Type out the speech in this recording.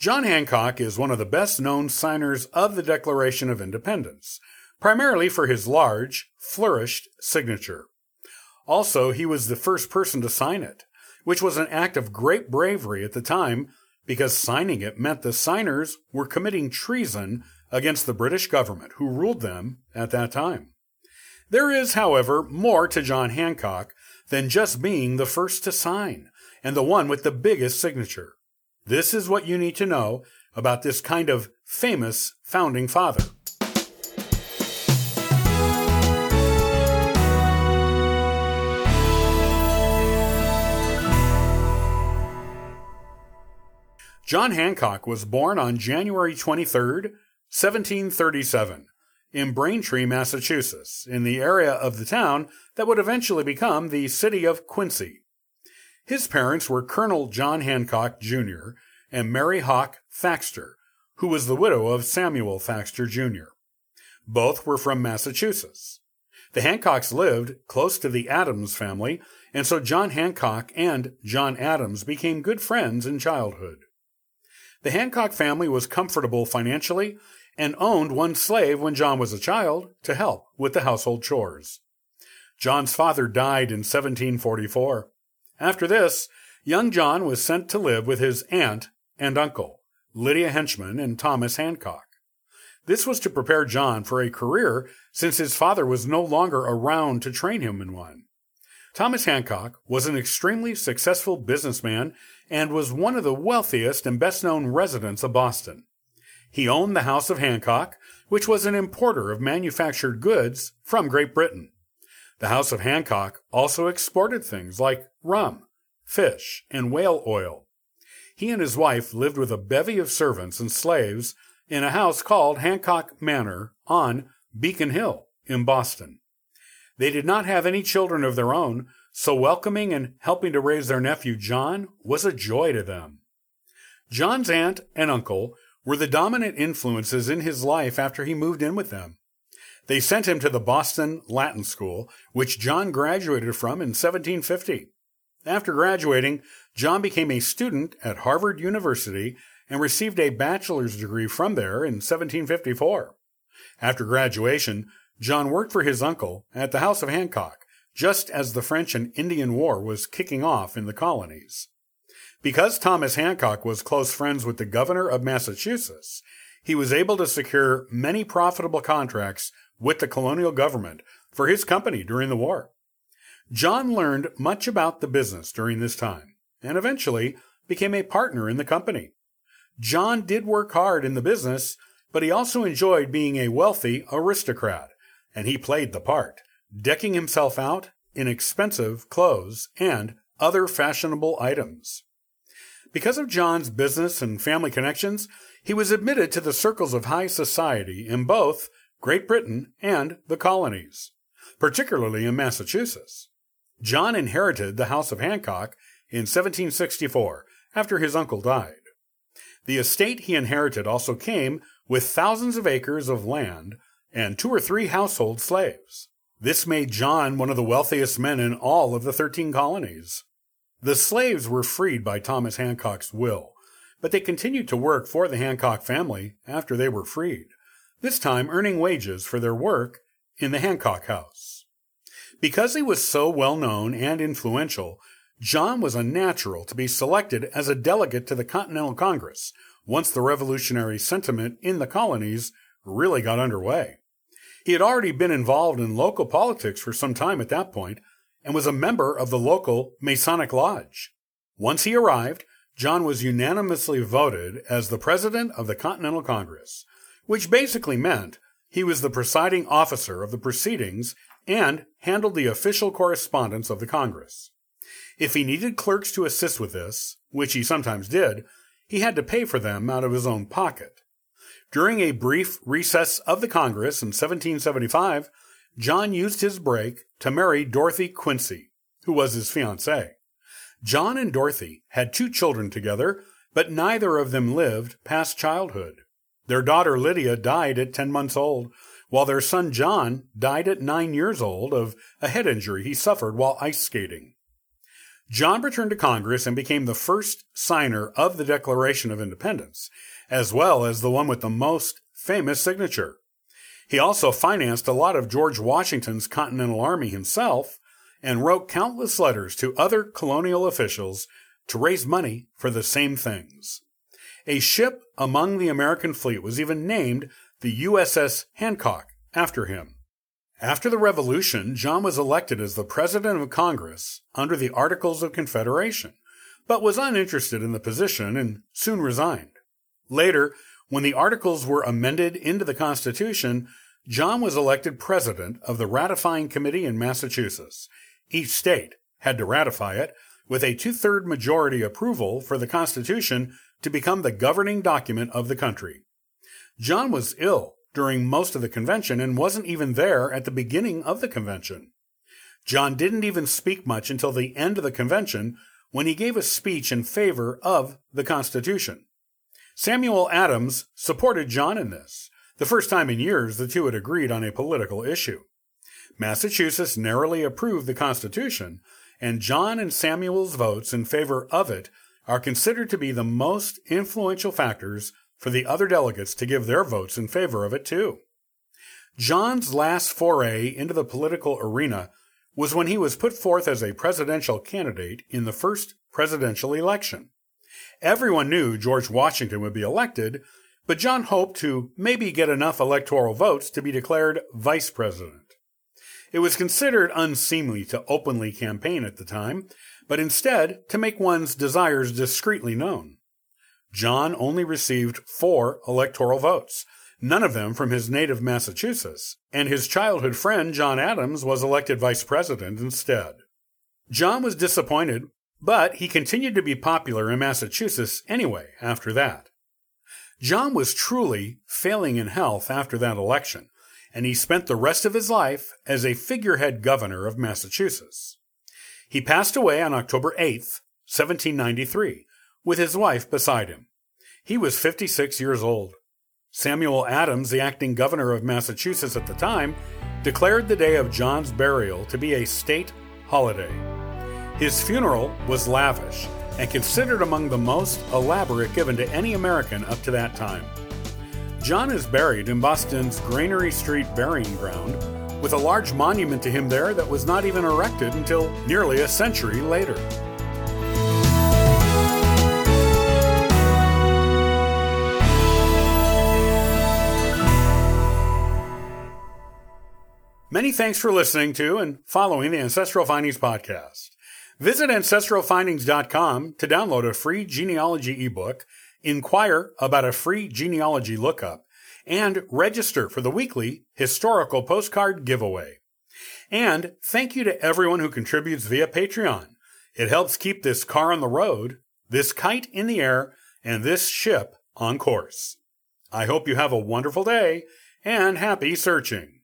John Hancock is one of the best known signers of the Declaration of Independence, primarily for his large, flourished signature. Also, he was the first person to sign it, which was an act of great bravery at the time because signing it meant the signers were committing treason against the British government who ruled them at that time. There is, however, more to John Hancock than just being the first to sign and the one with the biggest signature. This is what you need to know about this kind of famous founding father. John Hancock was born on January 23, 1737, in Braintree, Massachusetts, in the area of the town that would eventually become the city of Quincy. His parents were Colonel John Hancock, Jr. and Mary Hawke Thaxter, who was the widow of Samuel Thaxter, Jr. Both were from Massachusetts. The Hancocks lived close to the Adams family, and so John Hancock and John Adams became good friends in childhood. The Hancock family was comfortable financially and owned one slave when John was a child to help with the household chores. John's father died in 1744. After this, young John was sent to live with his aunt and uncle, Lydia Henchman and Thomas Hancock. This was to prepare John for a career since his father was no longer around to train him in one. Thomas Hancock was an extremely successful businessman and was one of the wealthiest and best known residents of Boston. He owned the House of Hancock, which was an importer of manufactured goods from Great Britain. The House of Hancock also exported things like rum, fish, and whale oil. He and his wife lived with a bevy of servants and slaves in a house called Hancock Manor on Beacon Hill in Boston. They did not have any children of their own, so welcoming and helping to raise their nephew John was a joy to them. John's aunt and uncle were the dominant influences in his life after he moved in with them. They sent him to the Boston Latin School, which John graduated from in 1750. After graduating, John became a student at Harvard University and received a bachelor's degree from there in 1754. After graduation, John worked for his uncle at the House of Hancock, just as the French and Indian War was kicking off in the colonies. Because Thomas Hancock was close friends with the governor of Massachusetts, he was able to secure many profitable contracts with the colonial government for his company during the war. John learned much about the business during this time and eventually became a partner in the company. John did work hard in the business, but he also enjoyed being a wealthy aristocrat, and he played the part decking himself out in expensive clothes and other fashionable items. Because of John's business and family connections, he was admitted to the circles of high society in both Great Britain and the colonies, particularly in Massachusetts. John inherited the House of Hancock in 1764 after his uncle died. The estate he inherited also came with thousands of acres of land and two or three household slaves. This made John one of the wealthiest men in all of the 13 colonies. The slaves were freed by Thomas Hancock's will, but they continued to work for the Hancock family after they were freed, this time earning wages for their work in the Hancock House. Because he was so well known and influential, John was a natural to be selected as a delegate to the Continental Congress once the revolutionary sentiment in the colonies really got underway. He had already been involved in local politics for some time at that point and was a member of the local Masonic Lodge. Once he arrived, John was unanimously voted as the president of the Continental Congress, which basically meant he was the presiding officer of the proceedings and handled the official correspondence of the Congress. If he needed clerks to assist with this, which he sometimes did, he had to pay for them out of his own pocket. During a brief recess of the Congress in 1775, John used his break to marry Dorothy Quincy, who was his fiancée. John and Dorothy had two children together, but neither of them lived past childhood. Their daughter Lydia died at 10 months old, while their son John died at 9 years old of a head injury he suffered while ice skating. John returned to Congress and became the first signer of the Declaration of Independence, as well as the one with the most famous signature. He also financed a lot of George Washington's Continental Army himself and wrote countless letters to other colonial officials to raise money for the same things. A ship among the American fleet was even named the USS Hancock after him. After the Revolution, John was elected as the President of Congress under the Articles of Confederation, but was uninterested in the position and soon resigned. Later, when the Articles were amended into the Constitution, John was elected President of the Ratifying Committee in Massachusetts. Each state had to ratify it, with a two third majority approval for the Constitution to become the governing document of the country. John was ill during most of the convention and wasn't even there at the beginning of the convention. John didn't even speak much until the end of the convention when he gave a speech in favor of the Constitution. Samuel Adams supported John in this, the first time in years the two had agreed on a political issue. Massachusetts narrowly approved the Constitution, and John and Samuel's votes in favor of it are considered to be the most influential factors for the other delegates to give their votes in favor of it too. John's last foray into the political arena was when he was put forth as a presidential candidate in the first presidential election. Everyone knew George Washington would be elected, but John hoped to maybe get enough electoral votes to be declared vice president. It was considered unseemly to openly campaign at the time, but instead to make one's desires discreetly known. John only received four electoral votes, none of them from his native Massachusetts, and his childhood friend John Adams was elected vice president instead. John was disappointed, but he continued to be popular in Massachusetts anyway after that. John was truly failing in health after that election, and he spent the rest of his life as a figurehead governor of Massachusetts. He passed away on October 8, 1793, with his wife beside him. He was 56 years old. Samuel Adams, the acting governor of Massachusetts at the time, declared the day of John's burial to be a state holiday. His funeral was lavish and considered among the most elaborate given to any American up to that time. John is buried in Boston's Granary Street Burying Ground, with a large monument to him there that was not even erected until nearly a century later. Many thanks for listening to and following the Ancestral Findings podcast. Visit ancestralfindings.com to download a free genealogy ebook, inquire about a free genealogy lookup, and register for the weekly historical postcard giveaway. And thank you to everyone who contributes via Patreon. It helps keep this car on the road, this kite in the air, and this ship on course. I hope you have a wonderful day and happy searching.